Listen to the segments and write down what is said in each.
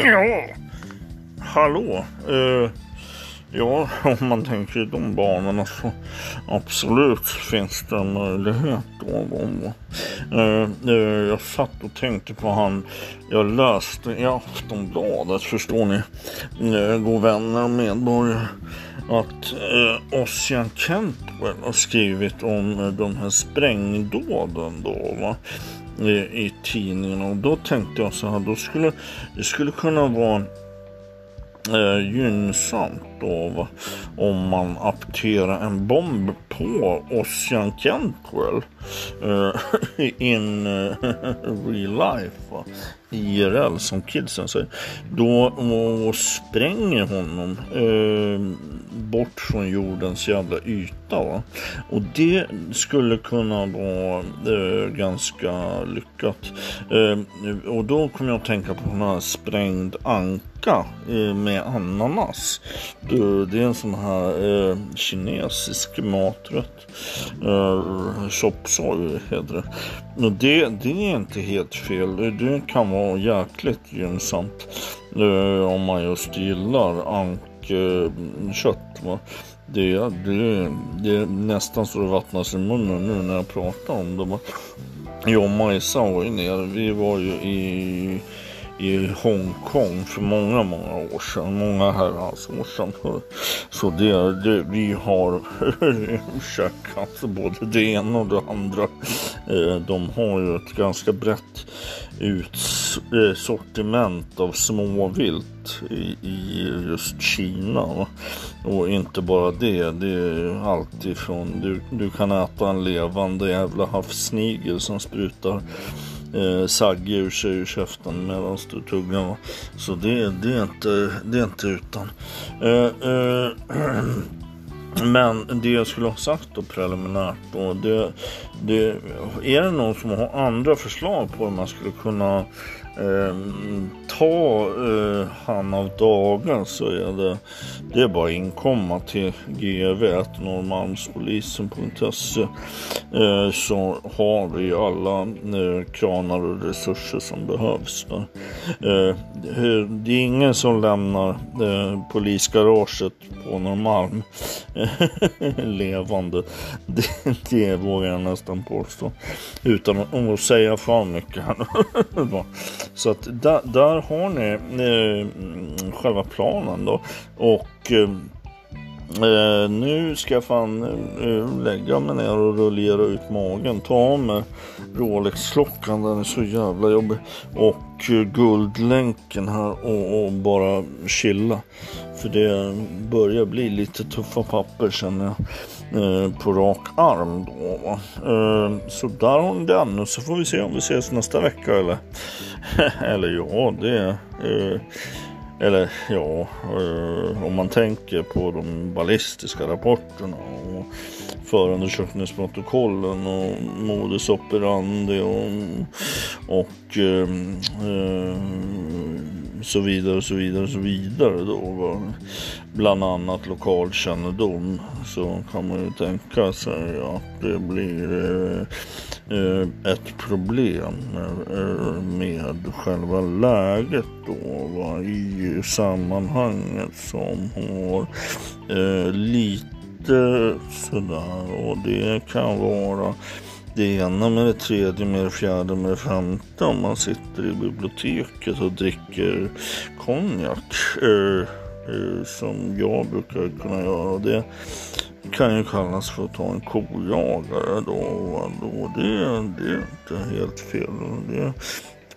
Ja, hallå. Uh, ja, om man tänker i de banorna så absolut finns det en möjlighet. Då, uh, uh, jag satt och tänkte på han jag läste i Aftonbladet, förstår ni, uh, god vänner och medborgare, att uh, Ossian Kentwell har skrivit om de här sprängdåden då, va? I, tidningen. Och då tänkte jag så här, då skulle det skulle kunna vara eh, gynnsamt då om man apterar en bomb på Ossian Cantwell eh, in eh, real life. Va? IRL som kidsen säger. Då och spränger honom eh, bort från jordens jävla yta. Va? Och det skulle kunna vara eh, ganska lyckat. Eh, och då kommer jag att tänka på den här sprängd anka macka eh, med ananas. Det, är en sån här eh, kinesisk maträtt. Eh, chop soy heter det. Men det, det är inte helt fel. Det kan vara jäkligt gynnsamt eh, om man just gillar ankkött. Eh, Det, det, det är nästan så det vattnas i munnen nu när jag pratar om det. Jag och Majsa var ju nere. Vi var ju i i Hongkong för många, många år sedan. Många herrans år sedan. Så det, det, vi har käkat alltså både det ena och det andra. Eh, de har ju ett ganska brett sortiment av småvilt i, i just Kina. Och inte bara det, det är allt ifrån du, du kan äta en levande jävla havssnigel som sprutar eh, sagg ur sig ur käften medan du tuggar. Så det, det, är inte, det är inte utan. Eh, eh, men det jag skulle ha sagt då preliminärt då, det, det, är det någon som har andra förslag på hur man skulle kunna eh, ta eh, han av dagen så är det, det är bara inkomma till gv.norrmalmspolisen.se eh, så har vi alla eh, kranar och resurser som behövs. Eh, det är ingen som lämnar eh, polisgaraget på Norrmalm eh, levande. Det, det vågar jag nästan påstå. Utan att säga för mycket. Så att där, där har ni eh, själva planen då. Och eh, eh, nu ska jag fan eh, lägga mig ner och rullera ut magen. Ta av mig Rolex-klockan, den är så jävla jobbig. Och eh, guldlänken här och, och, bara chilla. För det börjar bli lite tuffa papper känner jag. Eh, på rak arm då. Va? Eh, så där har ni den och så får vi se om vi ses nästa vecka eller? eller ja, det... Eh, eller ja, eh, om man tänker på de ballistiska rapporterna och förundersökningsprotokollen och modus operandi och, och eh, eh, så vidare och så vidare och så vidare då. Bland annat lokalkännedom så kan man ju tänka sig att det blir eh, ett problem med, själva läget då va, i sammanhanget som har eh, lite sådär och det kan vara det ena med det tredje med det fjärde med det femte om man sitter i biblioteket och dricker konjak. Eh, eh, som jag brukar kunna göra. Det kan ju kallas för att ta en kojagare då. Och det, det är inte helt fel. Det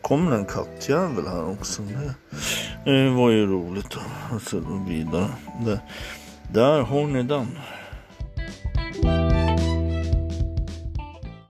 kommer en kattjävel här också. Det, det var ju roligt. Och så vidare. Det, där har ni den.